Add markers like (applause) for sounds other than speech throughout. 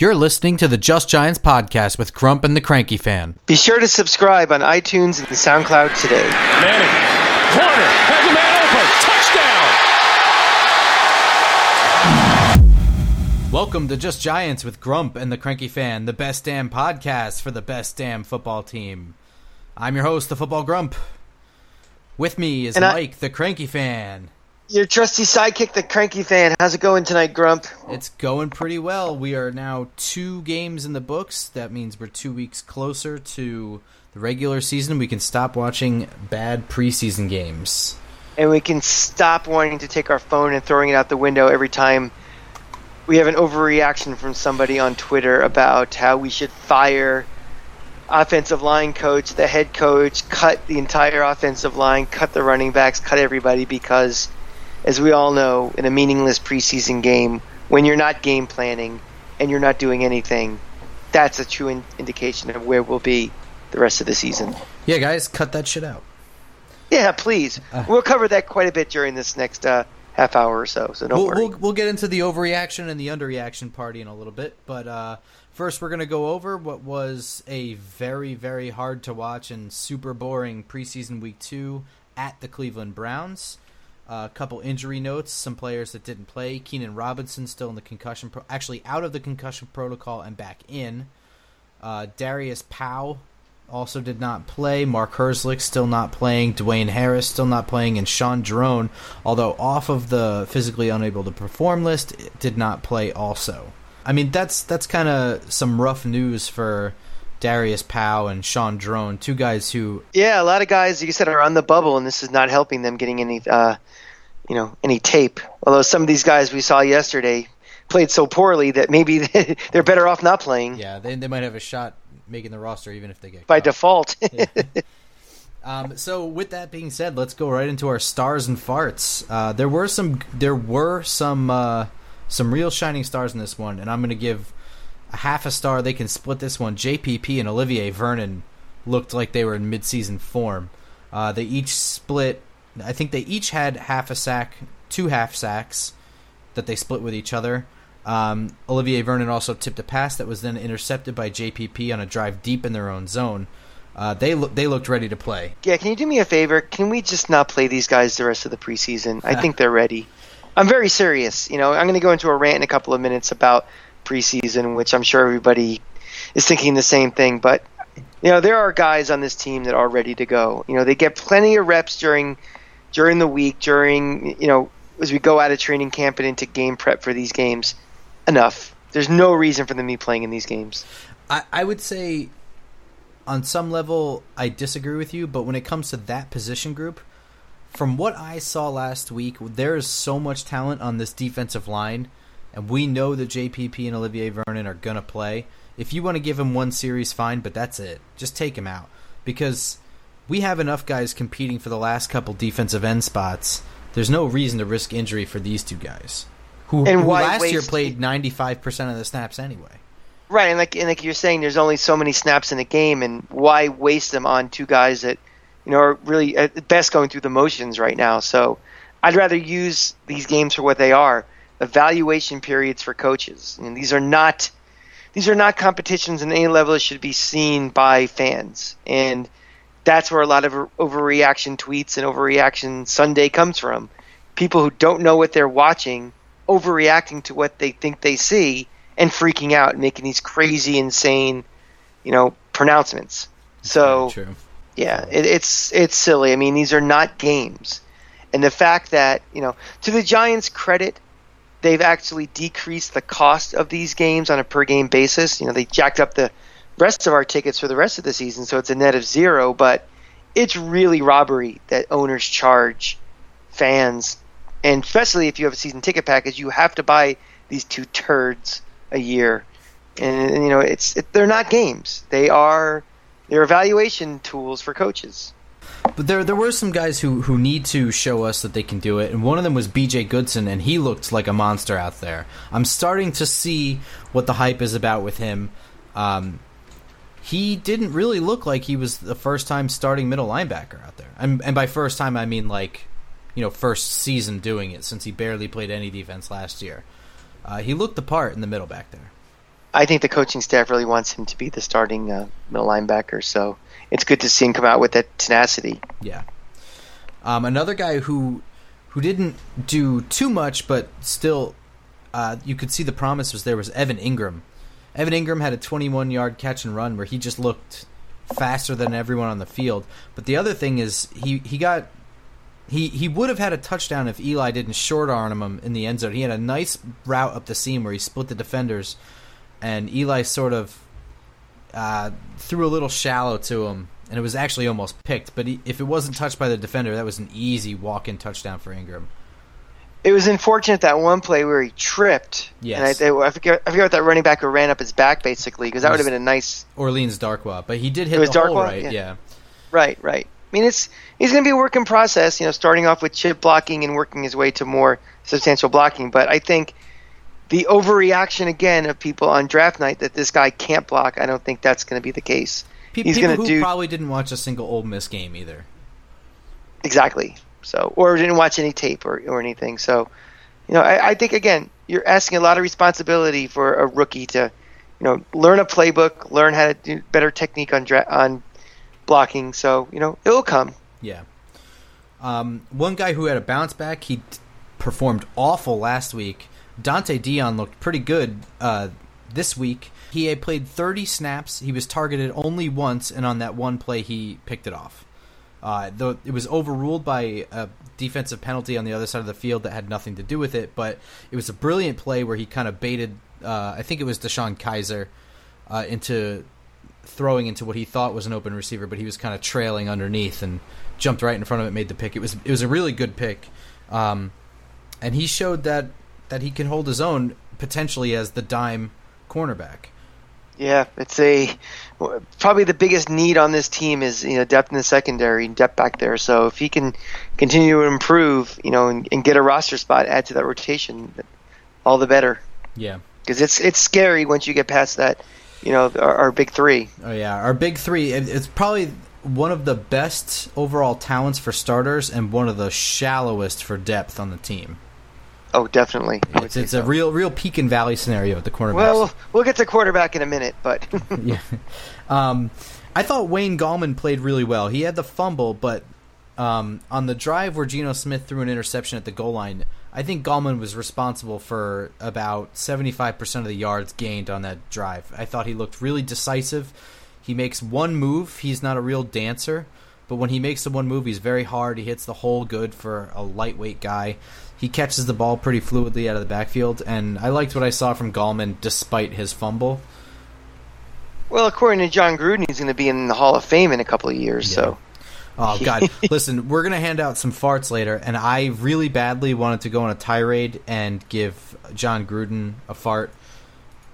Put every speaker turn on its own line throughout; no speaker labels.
You're listening to the Just Giants podcast with Grump and the Cranky Fan.
Be sure to subscribe on iTunes and SoundCloud today.
Manning, corner, has a man open, touchdown!
Welcome to Just Giants with Grump and the Cranky Fan, the best damn podcast for the best damn football team. I'm your host, the Football Grump. With me is
And I-
Mike, the Cranky Fan.
Your trusty sidekick, the cranky fan. How's it going tonight, Grump?
It's going pretty well. We are now two games in the books. That means we're two weeks closer to the regular season. We can stop watching bad preseason games.
And we can stop wanting to take our phone and throwing it out the window every time we have an overreaction from somebody on Twitter about how we should fire offensive line coach, the head coach, cut the entire offensive line, cut the running backs, cut everybody because as we all know, in a meaningless preseason game, when you're not game planning and you're not doing anything, that's a true in- indication of where we'll be the rest of the season.
Yeah, guys, cut that shit out.
Yeah, please. we'll cover that quite a bit during this next uh, half hour or so, so don't
We'll,
worry.
we'll, we'll get into the overreaction and the underreaction party in a little bit, but uh, first we're going to go over what was a very, very hard to watch and super boring preseason week two at the Cleveland Browns. A couple injury notes, some players that didn't play. Keenan Robinson still in the concussion, pro- actually out of the concussion protocol and back in. Uh, Darius Powell also did not play. Mark Herzlich still not playing. Dwayne Harris still not playing, and Sean Jerome, although off of the physically unable to perform list, did not play also. I mean, that's that's kind of some rough news for Darius Powell and Sean Jerome, two guys who
yeah, a lot of guys, you said, are on the bubble, and this is not helping them getting any, uh, you know, any tape. Although some of these guys we saw yesterday played so poorly that maybe (laughs) they're better off not playing
yeah they they might have a shot making the roster even if they get
by
cut.
default. (laughs)
Um, so with that being said, let's go right into our stars and farts. Uh, there were some there were some uh, some real shining stars in this one, and I'm going to give a half a star. They can split this one. JPP and Olivier Vernon looked like they were in midseason form. Uh, they each split. I think they each had half a sack, two half sacks that they split with each other. Um, Olivier Vernon also tipped a pass that was then intercepted by JPP on a drive deep in their own zone. Uh, they look they looked ready to play.
yeah, can you do me a favor? Can we just not play these guys the rest of the preseason? I think they're ready. I'm very serious. You know, I'm going to go into a rant in a couple of minutes about preseason, which I'm sure everybody is thinking the same thing. But you know, there are guys on this team that are ready to go. You know, they get plenty of reps during during the week, during you know, as we go out of training camp and into game prep for these games. Enough. There's no reason for them to be playing in these games.
I, I would say on some level I disagree with you, but when it comes to that position group, from what I saw last week, there is so much talent on this defensive line, and we know that JPP and Olivier Vernon are gonna play. If you want to give him one series, fine, but that's it. Just take him out because we have enough guys competing for the last couple defensive end spots. There's no reason to risk injury for these two guys, who, who last year played 95% of the snaps anyway.
Right, and like and like you're saying, there's only so many snaps in a game, and why waste them on two guys that you know are really at best going through the motions right now? So I'd rather use these games for what they are: evaluation periods for coaches. And these are not these are not competitions in any level that should be seen by fans, and that's where a lot of overreaction tweets and overreaction Sunday comes from. People who don't know what they're watching, overreacting to what they think they see and freaking out and making these crazy, insane, you know, pronouncements. So
True.
yeah, it, it's it's silly. I mean, these are not games, and the fact that you know, to the Giants' credit, they've actually decreased the cost of these games on a per game basis. You know, they jacked up the rest of our tickets for the rest of the season, so it's a net of zero. But it's really robbery that owners charge fans, and especially if you have a season ticket package, you have to buy these two turds a year, and, you know it's it, they're not games; they are they're evaluation tools for coaches.
But there there were some guys who, who need to show us that they can do it, and one of them was B.J. Goodson, and he looked like a monster out there. I'm starting to see what the hype is about with him. Um, he didn't really look like he was the first time starting middle linebacker out there, and, and by first time I mean like, you know, first season doing it since he barely played any defense last year. Uh, he looked the part in the middle back there.
I think the coaching staff really wants him to be the starting uh, middle linebacker. So it's good to see him come out with that tenacity.
Yeah. Um, another guy who who didn't do too much, but still, uh, you could see the promise was there was Evan Engram. Evan Engram had a 21 yard catch and run where he just looked faster than everyone on the field. But the other thing is he he got he he would have had a touchdown if Eli didn't short arm him in the end zone. He had a nice route up the seam where he split the defenders, and Eli sort of uh, threw a little shallow to him, and it was actually almost picked. But he, if it wasn't touched by the defender, that was an easy walk-in touchdown for Engram.
It was unfortunate that one play where he tripped.
Yes.
And I, I forget I forget what that running back who ran up his back basically because that would have been a nice.
Orleans Darkwa, but he did hit
It was
the hole
Darkwa?
right.
Yeah.
yeah.
Right, right. I mean, it's he's going to be a work in process. You know, starting off with chip blocking and working his way to more substantial blocking. But I think the overreaction again of people on draft night that this guy can't block. I don't think that's going to be the case.
Pe-
He's
people who
do-
probably didn't watch a single Ole Miss game either.
Exactly. So, or didn't watch any tape or, or anything. So, you know, I, I think again, you're asking a lot of responsibility for a rookie to, you know, learn a playbook, learn how to do better technique on dra- on blocking. So, you know, it'll come.
Yeah. Um, one guy who had a bounce back, he t- performed awful last week. Donte Deayon looked pretty good uh, this week. He had played 30 snaps. He was targeted only once, and on that one play, he picked it off. Uh, though it was overruled by a defensive penalty on the other side of the field that had nothing to do with it, but it was a brilliant play where he kind of baited. Uh, I think it was DeShone Kizer uh, into throwing into what he thought was an open receiver, but he was kind of trailing underneath and jumped right in front of it, made the pick. It was it was a really good pick, um, and he showed that that he can hold his own potentially as the dime cornerback.
Yeah, it's a probably the biggest need on this team is you know depth in the secondary, depth back there. So if he can continue to improve, you know, and, and get a roster spot, add to that rotation, all the better.
Yeah.
Because it's it's scary once you get past that, you know, our, our big three.
Oh yeah, our big three. It's probably one of the best overall talents for starters and one of the shallowest for depth on the team.
Oh, definitely.
It's, it's
so.
a real real peak and valley scenario at the cornerback.
Well, we'll get to quarterback in a minute, but (laughs)
yeah. Um, I thought Wayne Gallman played really well. He had the fumble, but um, on the drive where Geno Smith threw an interception at the goal line, I think Gallman was responsible for about 75% of the yards gained on that drive. I thought he looked really decisive. He makes one move. He's not a real dancer, but when he makes the one move, he's very hard. He hits the hole good for a lightweight guy. He catches the ball pretty fluidly out of the backfield, and I liked what I saw from Gallman despite his fumble.
well, according to Jon Gruden, he's going to be in the Hall of Fame in a couple of years. So
Oh (laughs) God! Listen, we're gonna hand out some farts later, and I really badly wanted to go on a tirade and give Jon Gruden a fart,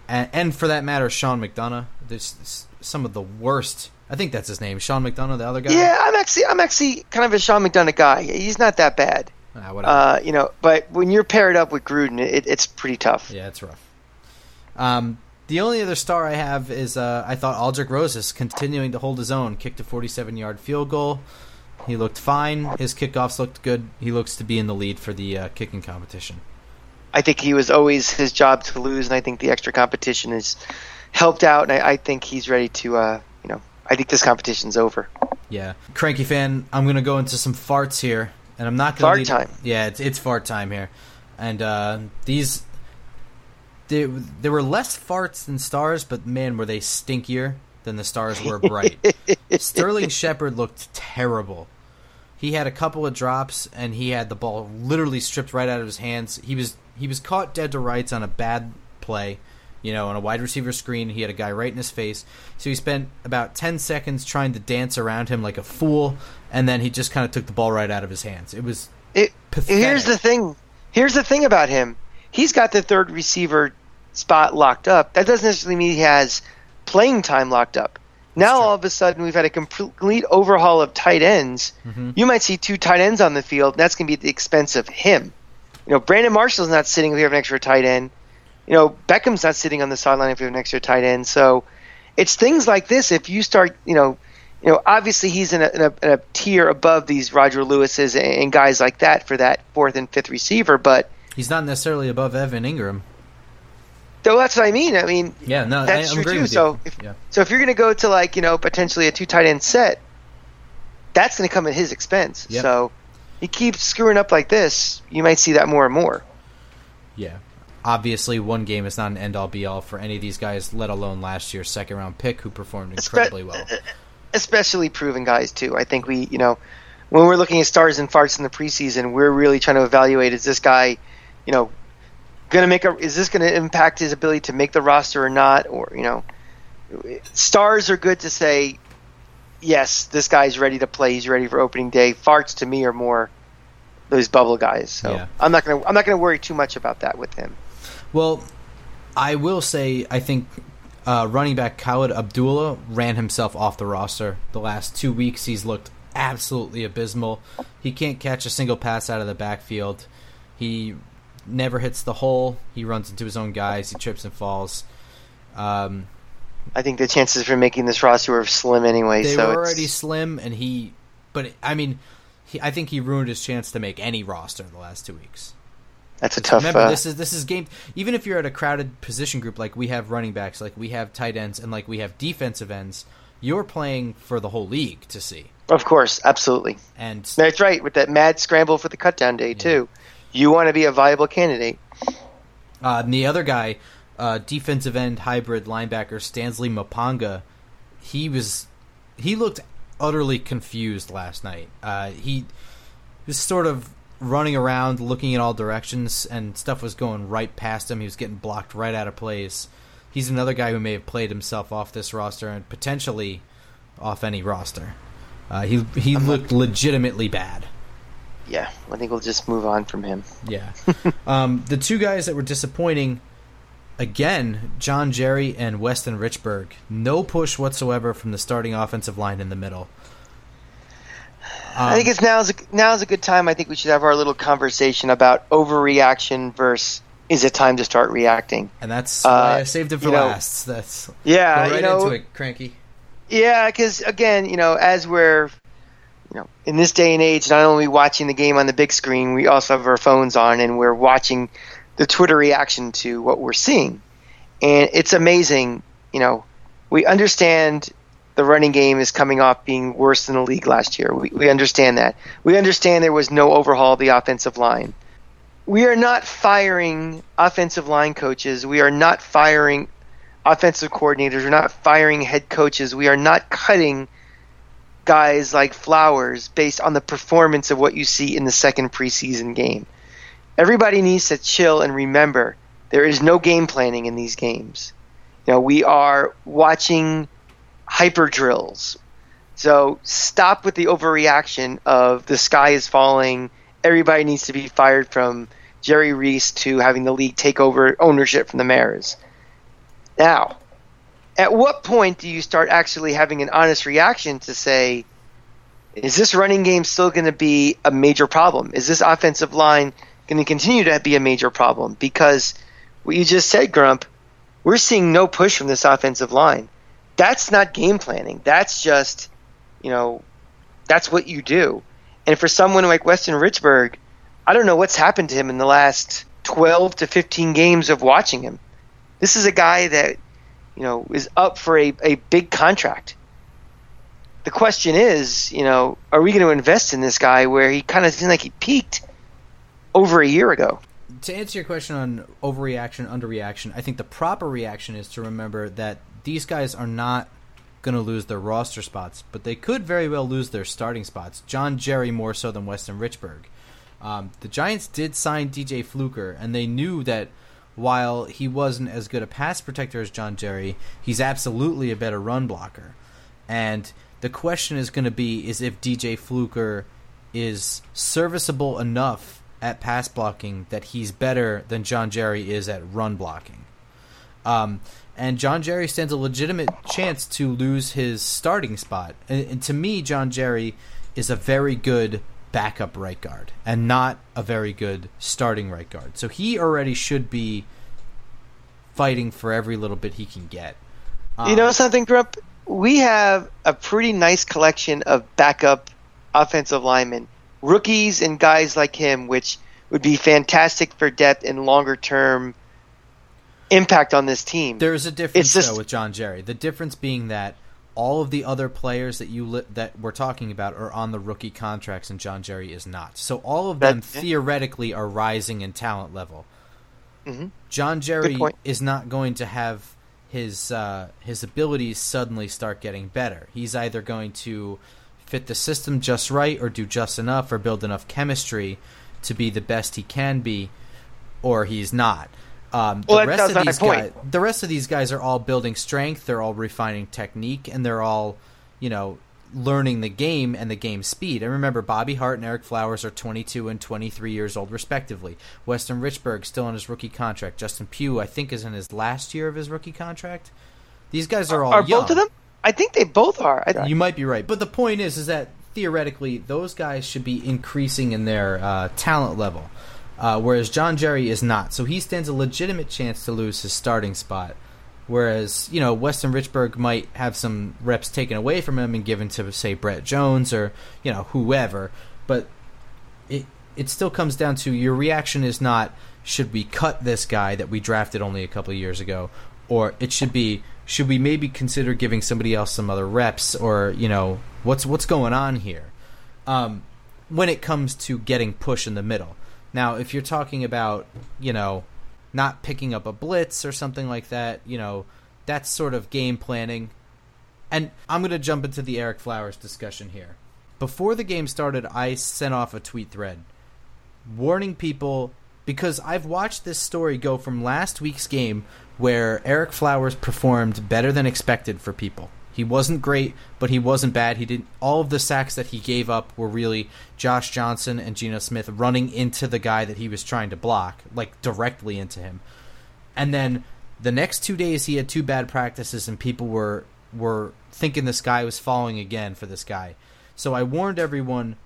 and, and for that matter, Sean McDonough. There's some of the worst. I think that's his name, Sean McDonough, the other guy.
yeah, I'm actually I'm actually kind of a Sean McDonough guy. He's not that bad,
Ah,
uh, you know. But when you're paired up with Gruden, it, it's pretty tough.
yeah, it's rough. Um, the only other star I have is uh, I thought Aldrick Rosas continuing to hold his own, kicked a 47-yard field goal. He looked fine. His kickoffs looked good. He looks to be in the lead for the uh, kicking competition.
I think he was always his job to lose, and I think the extra competition has helped out. And I, I think he's ready to, uh, you know, I think this competition's over.
Yeah, cranky fan. I'm gonna go into some farts here, and I'm not gonna
Fart
lead-
time.
Yeah, it's it's fart time here, and uh, these they, there were less farts than stars, but man, were they stinkier than the stars were bright. (laughs) Sterling Shepard looked terrible. He had a couple of drops, and he had the ball literally stripped right out of his hands. He was he was caught dead to rights on a bad play, you know, on a wide receiver screen. He had a guy right in his face, so he spent about ten seconds trying to dance around him like a fool, and then he just kind of took the ball right out of his hands. It was
It,
Pathetic.
here's the thing. Here's the thing about him. He's got the third receiver spot locked up. That doesn't necessarily mean he has playing time locked up. Now all of a sudden we've had a complete overhaul of tight ends.
Mm-hmm.
You might see two tight ends on the field. And that's going to be at the expense of him. You know, Brandon Marshall's not sitting we have an extra tight end. You know, Beckham's not sitting on the sideline if you have an extra tight end. So it's things like this. If you start, you know, you know, obviously he's in a, in a, in a tier above these Roger Lewis's and, and guys like that for that fourth and fifth receiver. But
he's not necessarily above Evan Engram.
So that's what I mean. I mean,
Yeah, no,
That's
I,
true, too. So if-
yeah.
so if you're going to go to like you know potentially a two tight end set, that's going to come at his expense.
Yep.
So he keeps screwing up like this, you might see that more and more.
Yeah. Obviously, one game is not an end all be all for any of these guys, let alone last year's second round pick who performed incredibly well.
especially proven guys too. I think we, you know, when we're looking at stars and farts in the preseason, we're really trying to evaluate: is this guy, you know, going to make a? Is this going to impact his ability to make the roster or not? Or you know, stars are good to say, yes, this guy's ready to play. He's ready for opening day. Farts to me are more those bubble guys. So
Yeah.
I'm not gonna I'm not gonna worry too much about that with him.
Well, I will say, I think uh, running back Khalid Abdullah ran himself off the roster. The last two weeks, he's looked absolutely abysmal. He can't catch a single pass out of the backfield. He never hits the hole. He runs into his own guys. He trips and falls. Um,
I think the chances for making this roster were slim anyway.
they
so
were
it's-
already slim, and he. But I mean, he, I think he ruined his chance to make any roster in the last two weeks.
That's a tough.
Remember,
uh,
this is this is game. Even if you're at a crowded position group, like we have running backs, like we have tight ends, and like we have defensive ends, you're playing for the whole league to see.
of course, absolutely.
And
That's right. With that mad scramble for the cutdown day too, you want to be a viable candidate.
uh, and the other guy, uh, defensive end hybrid linebacker Stanley Mapanga, he was he looked utterly confused last night. Uh, he was sort of running around, looking in all directions, and stuff was going right past him. He was getting blocked right out of plays. He's another guy who may have played himself off this roster and potentially off any roster. Uh, he he looked legitimately bad.
Yeah, I think we'll just move on from him.
Yeah. (laughs) um, the two guys that were disappointing, again, John Jerry and Weston Richburg. No push whatsoever from the starting offensive line in the middle.
I think it's now's a, now's a good time. I think we should have our little conversation about overreaction versus is it time to start reacting?
and that's
uh,
I saved it for
you know,
last. That's
Yeah,
right
you know,
into it, cranky.
Yeah, because again, you know, as we're, you know, in this day and age, not only watching the game on the big screen, we also have our phones on and we're watching the Twitter reaction to what we're seeing, and it's amazing. You know, we understand the running game is coming off being worse than the league last year. We, we understand that. We understand there was no overhaul of the offensive line. We are not firing offensive line coaches. We are not firing offensive coordinators. We're not firing head coaches. We are not cutting guys like Flowers based on the performance of what you see in the second preseason game. Everybody needs to chill and remember there is no game planning in these games. You know, we are watching hyper drills. So stop with the overreaction of the sky is falling. Everybody needs to be fired from Jerry Reese to having the league take over ownership from the mayors. Now, at what point do you start actually having an honest reaction to say, is this running game still going to be a major problem? Is this offensive line going to continue to be a major problem? Because what you just said, Grump, we're seeing no push from this offensive line. That's not game planning. That's just, you know, that's what you do. And for someone like Weston Richburg, I don't know what's happened to him in the last 12 to 15 games of watching him. This is a guy that, you know, is up for a, a big contract. The question is, you know, are we going to invest in this guy where he kind of seemed like he peaked over a year ago?
To answer your question on overreaction, underreaction, I think the proper reaction is to remember that these guys are not going to lose their roster spots, but they could very well lose their starting spots. John Jerry more so than Weston Richburg. Um, the Giants did sign DJ Fluker, and they knew that while he wasn't as good a pass protector as John Jerry, he's absolutely a better run blocker. And the question is going to be is if DJ Fluker is serviceable enough at pass blocking that he's better than John Jerry is at run blocking. Um, and John Jerry stands a legitimate chance to lose his starting spot. And, and to me, John Jerry is a very good backup right guard and not a very good starting right guard. So he already should be fighting for every little bit he can get. Um,
You know something, Grump? We have a pretty nice collection of backup offensive linemen, rookies and guys like him, which would be fantastic for depth and longer term impact on this team.
There's a difference
just-
though with John Jerry. The difference being that all of the other players that you li- that we're talking about are on the rookie contracts, and John Jerry is not. So all of them theoretically are rising in talent level.
Mhm.
John Jerry is not going to have his uh, his abilities suddenly start getting better. He's either going to fit the system just right, or do just enough, or build enough chemistry to be the best he can be, or he's not. Um,
Well,
the rest of these guys, the rest of these guys are all building strength. They're all refining technique, and they're all, you know, learning the game and the game speed. And remember, Bobby Hart and Ereck Flowers are 22 and 23 years old, respectively. Weston Richburg still on his rookie contract. Justin Pugh, I think, is in his last year of his rookie contract. These guys are all
Are
young.
both of them? I think they both are. I,
You might be right, but the point is, is that theoretically, those guys should be increasing in their uh, talent level, uh, whereas John Jerry is not. So he stands a legitimate chance to lose his starting spot. Whereas you know Weston Richburg might have some reps taken away from him and given to say Brett Jones or you know whoever, but it it still comes down to your reaction is not should we cut this guy that we drafted only a couple years ago, or it should be should we maybe consider giving somebody else some other reps, or you know what's what's going on here, um, when it comes to getting push in the middle. Now, if you're talking about you know not picking up a blitz or something like that, you know that's sort of game planning. And I'm going to jump into the Ereck Flowers discussion here. Before the game started, I sent off a tweet thread warning people because I've watched this story go from last week's game where Ereck Flowers performed better than expected for people. He wasn't great, but he wasn't bad. He didn't all of the sacks that he gave up were really Josh Johnson and Geno Smith running into the guy that he was trying to block, like directly into him. And then the next 2 days he had two bad practices and people were were thinking this guy was falling again for this guy. So I warned everyone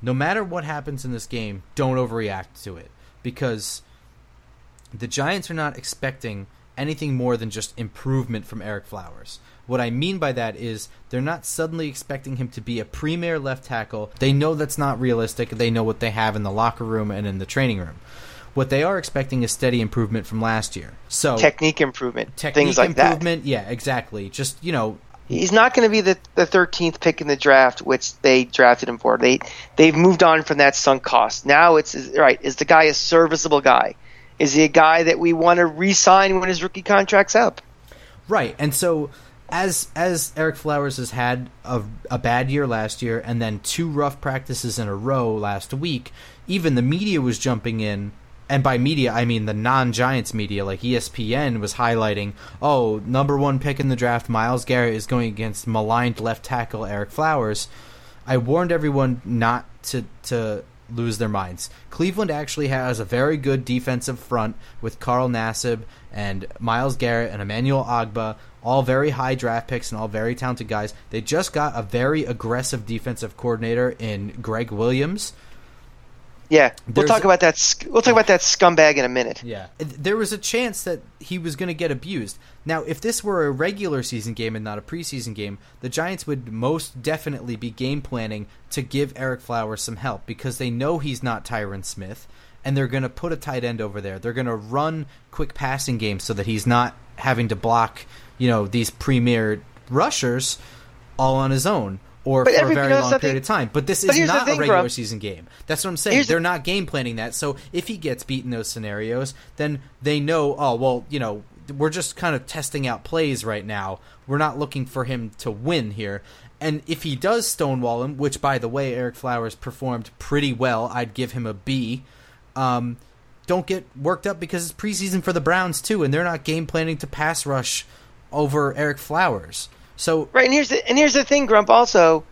no matter what happens in this game, don't overreact to it because the Giants are not expecting anything more than just improvement from Ereck Flowers. What I mean by that is they're not suddenly expecting him to be a premier left tackle. They know that's not realistic. They know what they have in the locker room and in the training room. What they are expecting is steady improvement from last year. So
technique improvement,
technique
things like that.
improvement, yeah, exactly. Just you know,
He's not going to be the the thirteenth pick in the draft, which they drafted him for. They they've moved on from that sunk cost. Now it's right. Is the guy a serviceable guy? Is he a guy that we want to re-sign when his rookie contract's up?
Right, and so as as Ereck Flowers has had a, a bad year last year, and then two rough practices in a row last week, even the media was jumping in, and by media I mean the non-Giants media, like ESPN was highlighting, oh, number one pick in the draft, Myles Garrett is going against maligned left tackle Ereck Flowers. I warned everyone not to to lose their minds. Cleveland actually has a very good defensive front with Carl Nassib and Myles Garrett and Emmanuel Ogbah, all very high draft picks and all very talented guys. They just got a very aggressive defensive coordinator in Gregg Williams.
Yeah, we'll
There's-
talk about that. We'll talk about that scumbag in a minute.
Yeah. There was a chance that he was going to get abused. Now, if this were a regular season game and not a preseason game, the Giants would most definitely be game planning to give Ereck Flowers some help because they know he's not Tyron Smith and they're going to put a tight end over there. They're going to run quick passing games so that he's not having to block, you know, these premier rushers all on his own or
But
for a very long period of time. But this
but
is not
thing,
a regular
Grump.
season game. That's what I'm saying.
Here's
They're not game planning that. So if he gets beat in those scenarios, then they know, oh, well, you know, we're just kind of testing out plays right now. We're not looking for him to win here. And if he does stonewall him, which by the way, Ereck Flowers performed pretty well, I'd give him a B. Um, don't get worked up because it's preseason for the Browns too, and they're not game planning to pass rush over Ereck Flowers. So
Right, and here's the and here's the thing, Grump. Also,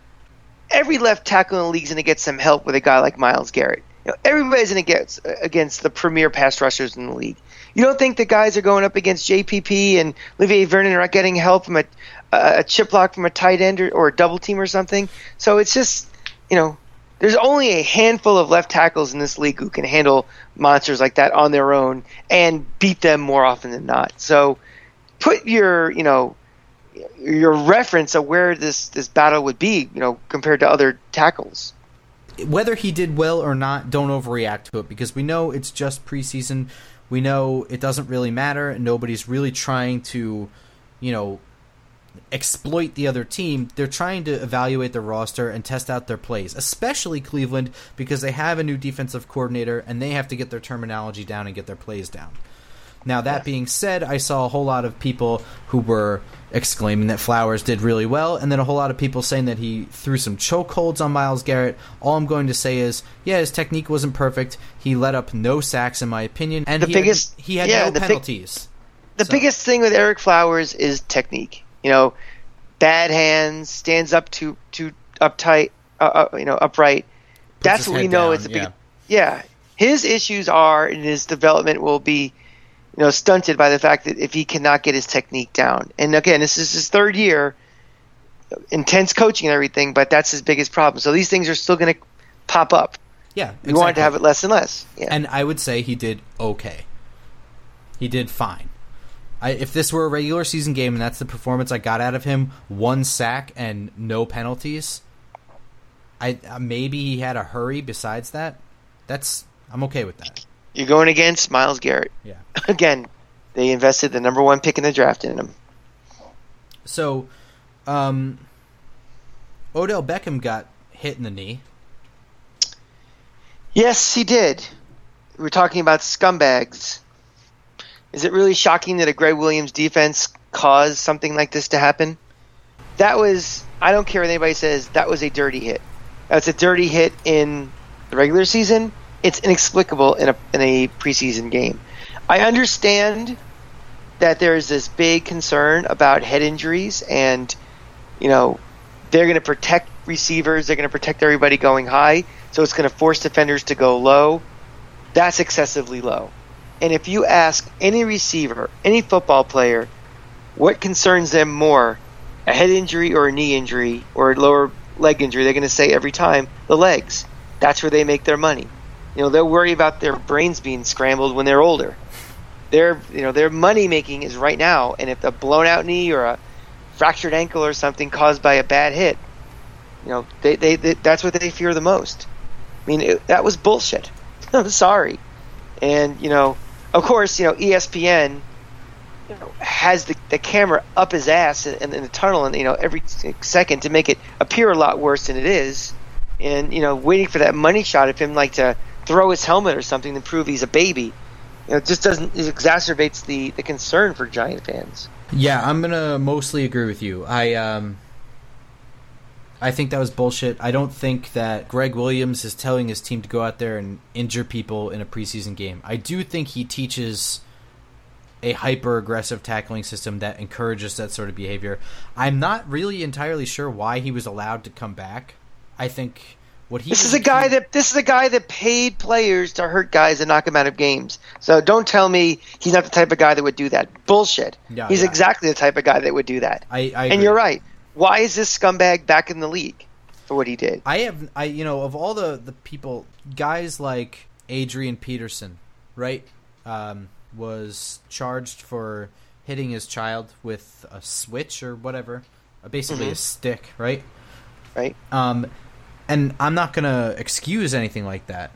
every left tackle in the league's going to get some help with a guy like Myles Garrett. You know, everybody's going to get uh, against the premier pass rushers in the league. You don't think the guys are going up against JPP and Olivier Vernon are not getting help from a, a chip block from a tight end or, or a double team or something? So it's just, you know, there's only a handful of left tackles in this league who can handle monsters like that on their own and beat them more often than not. So put your, you know, your reference of where this this battle would be, you know, compared to other tackles.
whether he did well or not, don't overreact to it because we know it's just preseason. We know it doesn't really matter, and nobody's really trying to, you know, exploit the other team. They're trying to evaluate their roster and test out their plays, especially Cleveland because they have a new defensive coordinator and they have to get their terminology down and get their plays down. Now, that being said, I saw a whole lot of people who were exclaiming that Flowers did really well, and then a whole lot of people saying that he threw some chokeholds on Myles Garrett. All I'm going to say is, yeah, his technique wasn't perfect. He let up no sacks, in my opinion, and
The
he
biggest-
had, he had
yeah,
no
the big-
penalties.
The
So-
biggest thing with Ereck Flowers is technique. You know, bad hands, stands up too too uptight, uh, uh, you know, upright. That's what we know
down,
is the big.
yeah.
Yeah, his issues are, and his development will be, you know, stunted by the fact that if he cannot get his technique down. And again, this is his third year, intense coaching and everything, but that's his biggest problem. So these things are still going to pop up.
yeah,
We wanted to have it less and less. Yeah.
and I would say he did okay. He did fine. I, if this were a regular season game and that's the performance I got out of him, one sack and no penalties, I uh, maybe he had a hurry. Besides that, that's I'm okay with that.
You're going against Myles Garrett.
Yeah. (laughs)
Again, they invested the number one pick in the draft in him.
So, um, Odell Beckham got hit in the knee.
Yes, he did. We're talking about scumbags. Is it really shocking that a Gregg Williams defense caused something like this to happen? That was, I don't care what anybody says, that was a dirty hit. That's a dirty hit in the regular season. It's inexplicable in a, in a preseason game. I understand that there's this big concern about head injuries and, you know, they're going to protect receivers, they're going to protect everybody going high, so it's going to force defenders to go low. That's excessively low. And if you ask any receiver, any football player, what concerns them more, a head injury or a knee injury or a lower leg injury, they're going to say every time the legs. That's where they make their money. You know, they'll worry about their brains being scrambled when they're older. Their, you know, their money making is right now, and if a blown out knee or a fractured ankle or something caused by a bad hit, you know, they, they, they that's what they fear the most. I mean, it, that was bullshit. (laughs) I'm sorry. And, you know, of course, you know, ESPN you know, has the, the camera up his ass in, in the tunnel and, you know, every second to make it appear a lot worse than it is. And, you know, waiting for that money shot of him, like, to throw his helmet or something to prove he's a baby. You know, it just doesn't, it exacerbates the, the concern for Giant fans.
Yeah, I'm gonna mostly agree with you. I um, I think that was bullshit. I don't think that Gregg Williams is telling his team to go out there and injure people in a preseason game. I do think he teaches a hyper aggressive tackling system that encourages that sort of behavior. I'm not really entirely sure why he was allowed to come back. I think what he
This is a guy that this is a guy that paid players to hurt guys and knock them out of games. So don't tell me he's not the type of guy that would do that. Bullshit.
Yeah,
he's
yeah.
exactly the type of guy that would do that.
I, I
and you're right. Why is this scumbag back in the league for what he did?
I have I you know of all the the people guys like Adrian Peterson, right? Um, was charged for hitting his child with a switch or whatever, basically a stick, right?
Right?
Um, and I'm not gonna excuse anything like that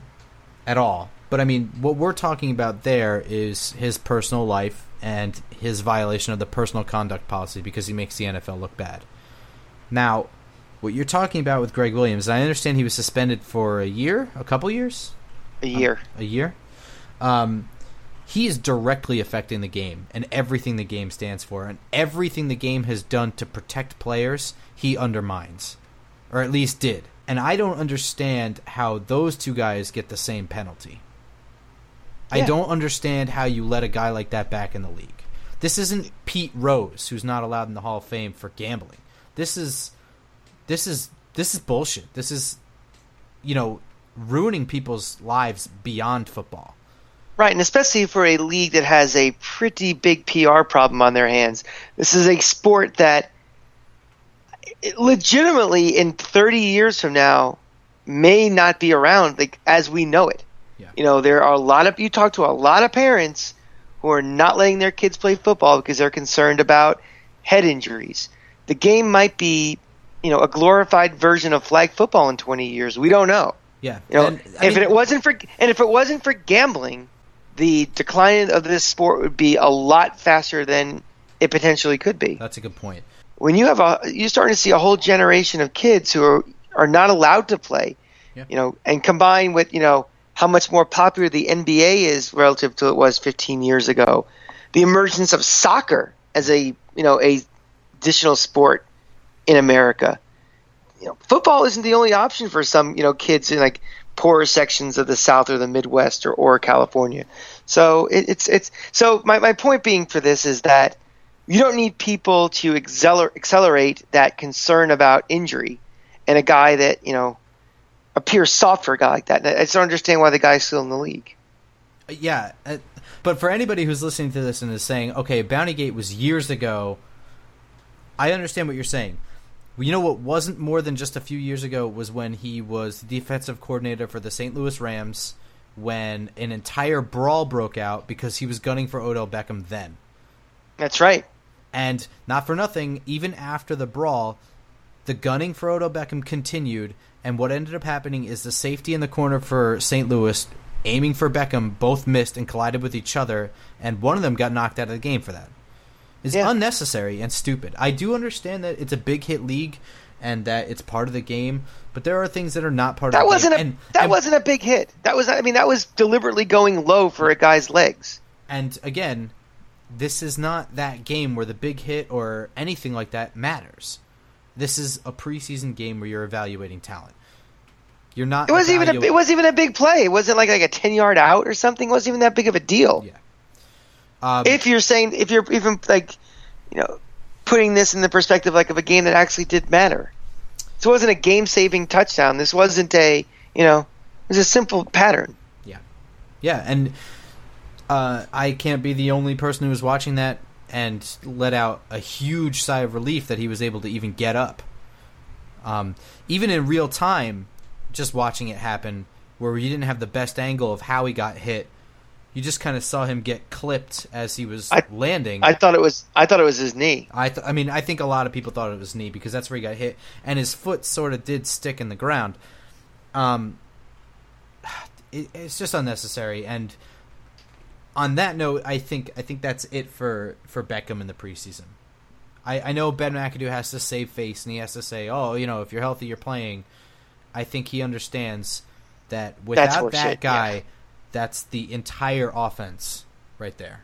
at all. But I mean, what we're talking about there is his personal life and his violation of the personal conduct policy because he makes the NFL look bad. Now, what you're talking about with Gregg Williams, I understand he was suspended for a year, a couple years,
A year.
a year. Um, he is directly affecting the game and everything the game stands for, and everything the game has done to protect players. He undermines, or at least did. And I don't understand how those two guys get the same penalty. I don't understand how you let a guy like that back in the league. This isn't Pete Rose, who's not allowed in the Hall of Fame for gambling. This is this is this is bullshit. This is you know ruining people's lives beyond football.
Right, and especially for a league that has a pretty big PR problem on their hands. This is a sport that legitimately in 30 years from now may not be around like as we know it.
Yeah.
You know, there are a lot of you talk to a lot of parents who are not letting their kids play football because they're concerned about head injuries. The game might be, you know, a glorified version of flag football in 20 years. We don't know.
Yeah,
You know,
And,
if
mean,
it wasn't for and if it wasn't for gambling, the decline of this sport would be a lot faster than it potentially could be.
That's a good point.
When you have a, you're starting to see a whole generation of kids who are are not allowed to play,
Yeah.
you know, and combined with you know how much more popular the NBA is relative to it was 15 years ago, the emergence of soccer as a you know a additional sport in America. You know, football isn't the only option for some you know kids in like poorer sections of the South or the Midwest or, or California. So it, it's it's so my, my point being for this is that you don't need people to acceler- accelerate that concern about injury and a guy that you know appears soft for a guy like that. I just don't understand why the guy's still in the league.
Yeah, uh, but for anybody who's listening to this and is saying, "Okay, Bounty Gate was years ago," I understand what you're saying. You know what wasn't more than just a few years ago was when he was the defensive coordinator for the St. Louis Rams when an entire brawl broke out because he was gunning for Odell Beckham then.
That's right.
And not for nothing, even after the brawl, the gunning for Odell Beckham continued. And what ended up happening is the safety in the corner for St. Louis, aiming for Beckham, both missed and collided with each other. And one of them got knocked out of the game for that. It's
Yeah.
unnecessary and stupid. I do understand that it's a big hit league and that it's part of the game, but there are things that are not part
That
of the
wasn't a.
And-
that
and-
wasn't a big hit. That was I mean that was deliberately going low for a guy's legs.
And again, this is not that game where the big hit or anything like that matters. This is a preseason game where you're evaluating talent. You're not.
It wasn't even a, it wasn't even a big play. It wasn't like like a ten yard out or something. It wasn't even that big of a deal.
Yeah. Um,
If you're saying if you're even like you know putting this in the perspective like of a game that actually did matter. This wasn't a game saving touchdown. This wasn't a you know it was a simple pattern.
Yeah. Yeah, and uh, I can't be the only person who was watching that and let out a huge sigh of relief that he was able to even get up. Um, even in real time, just watching it happen, where you didn't have the best angle of how he got hit, you just kind of saw him get clipped as he was
I-
landing.
I thought it was I thought it was his knee.
I, th- I mean, I think a lot of people thought it was knee because that's where he got hit, and his foot sort of did stick in the ground. Um, (sighs) it, it's just unnecessary. And on that note, I think I think that's it for for Beckham in the preseason. I, I know Ben McAdoo has to save face and he has to say, "Oh, you know, if you're healthy, you're playing." I think he understands that without that guy,
yeah.
that's the entire offense right there.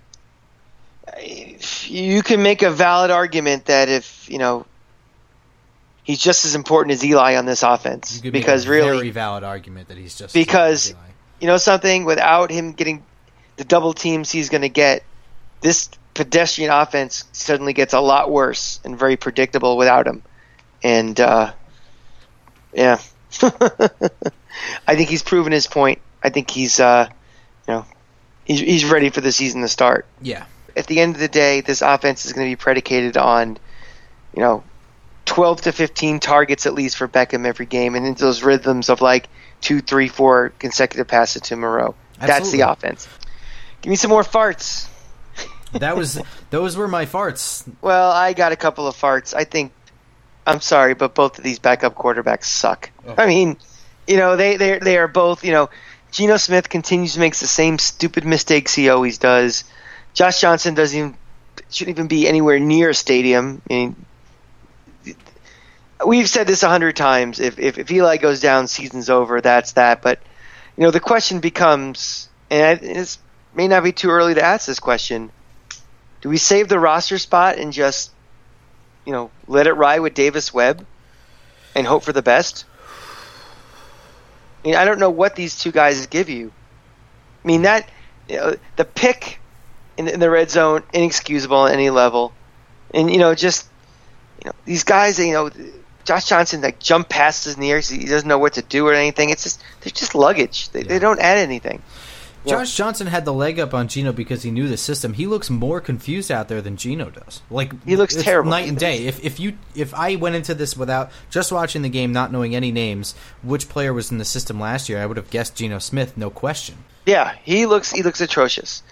You can make a valid argument that if you know he's just as important as Eli on this offense because
a
really
very valid argument that he's just
Because- you know something without him getting the double teams he's going to get this pedestrian offense suddenly gets a lot worse and very predictable without him. And uh, yeah. (laughs) I think he's proven his point. I think he's uh, you know he's, he's ready for the season to start.
Yeah,
at the end of the day this offense is going to be predicated on you know 12 to 15 targets at least for Beckham every game and into those rhythms of like two, three, four consecutive passes to Moreau. That's the offense. Give me some more farts.
that was those were my farts.
Well, I got a couple of farts. I think I'm sorry, but both of these backup quarterbacks suck.
Oh.
I mean, you know, they they they are both, you know, Geno Smith continues to make the same stupid mistakes he always does. Josh Johnson doesn't even shouldn't even be anywhere near a stadium. I mean, we've said this a hundred times. If, if if Eli goes down, season's over. That's that. But you know, the question becomes, and it may not be too early to ask this question: Do we save the roster spot and just, you know, let it ride with Davis Webb and hope for the best? I mean, I don't know what these two guys give you. I mean that you know, the pick in the, in the red zone inexcusable at any level, and you know just you know these guys. You know, Josh Johnson like jump passes in the air. He doesn't know what to do or anything. It's just they're just luggage. They,
Yeah.
they don't add anything.
Josh Johnson had the leg up on Geno because he knew the system. He looks more confused out there than Geno does. Like
He looks terrible.
night and day. If if you if I went into this without just watching the game, not knowing any names, which player was in the system last year, I would have guessed Geno Smith, no question.
Yeah, he looks he looks atrocious,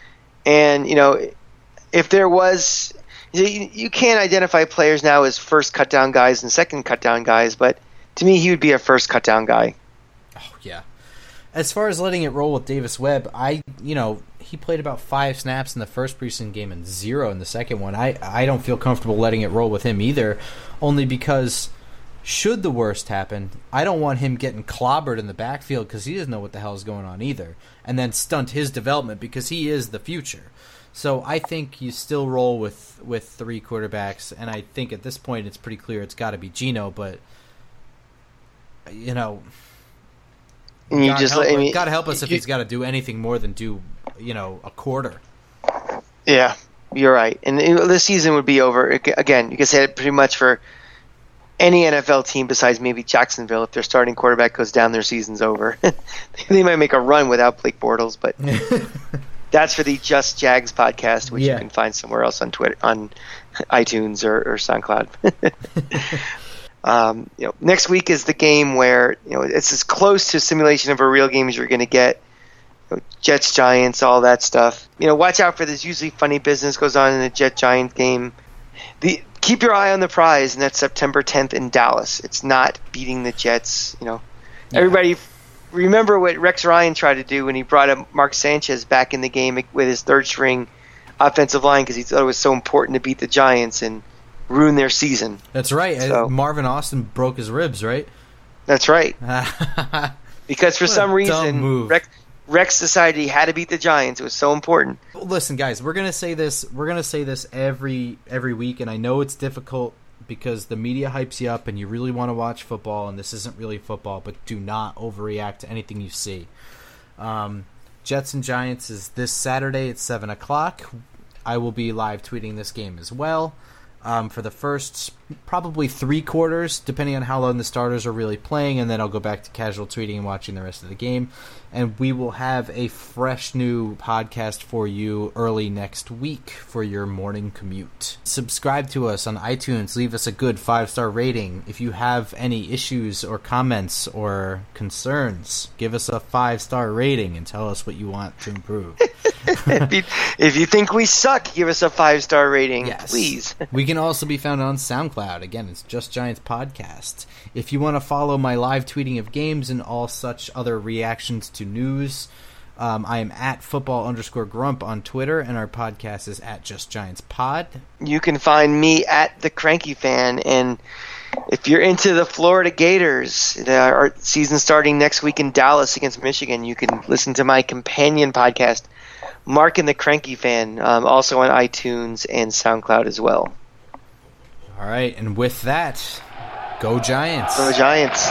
and you know, if there was, you, you can't identify players now as first cut down guys and second cut down guys, but to me, he would be a first cut down guy.
Oh yeah. As far as letting it roll with Davis Webb, I you know he played about five snaps in the first preseason game and zero in the second one. I I don't feel comfortable letting it roll with him either, only because should the worst happen, I don't want him getting clobbered in the backfield because he doesn't know what the hell is going on either, and then stunt his development because he is the future. So I think you still roll with with three quarterbacks, and I think at this point it's pretty clear it's got to be Geno, but you know.
And you
God
just,
help,
I mean,
God help us if
you-
he's got to do anything more than do, you know, a quarter.
Yeah, you're right. And this season would be over again. You can say it pretty much for any NFL team besides maybe Jacksonville. If their starting quarterback goes down, their season's over. (laughs) they might make a run without Blake Bortles, but (laughs) that's for the Just Jags podcast, which
Yeah.
you can find somewhere else on Twitter, on (laughs) iTunes or, or SoundCloud. Um, you know, next week is the game where you know it's as close to simulation of a real game as you're going to get. You know, Jets, Giants, all that stuff. You know, watch out for this. Usually, funny business goes on in the Jet Giant game. The keep your eye on the prize, and that's September 10th in Dallas. It's not beating the Jets. You know,
Yeah.
everybody remember what Rex Ryan tried to do when he brought up Mark Sanchez back in the game with his third string offensive line because he thought it was so important to beat the Giants and ruin their season.
That's right.
So-
Marvin Austin broke his ribs, right?
That's right. (laughs) Because for
What
some reason,
move.
Rex, Rex decided he had to beat the Giants. It was so important.
Listen, guys, we're gonna say this. We're gonna say this every every week, and I know it's difficult because the media hypes you up, and you really want to watch football, and this isn't really football. But do not overreact to anything you see. Um, Jets and Giants is this Saturday at seven o'clock. I will be live tweeting this game as well. Um, for the first probably three quarters, depending on how long the starters are really playing, and then I'll go back to casual tweeting and watching the rest of the game. And we will have a fresh new podcast for you early next week for your morning commute. Subscribe to us on iTunes, leave us a good five star rating. If you have any issues or comments or concerns, give us a five star rating and tell us what you want to improve. (laughs)
if, you, if you think we suck, give us a five star rating,
Yes.
please.
we can also be found on SoundCloud. Again, it's Just Giants Podcast. If you want to follow my live tweeting of games and all such other reactions to news, um, I am at football underscore grump on Twitter, and our podcast is at Just Giants Pod.
You can find me at the Cranky Fan, and if you're into the Florida Gators, our season starting next week in Dallas against Michigan, you can listen to my companion podcast, Mark and the Cranky Fan, um, also on iTunes and SoundCloud as well.
All right, and with that, go Giants.
Go Giants!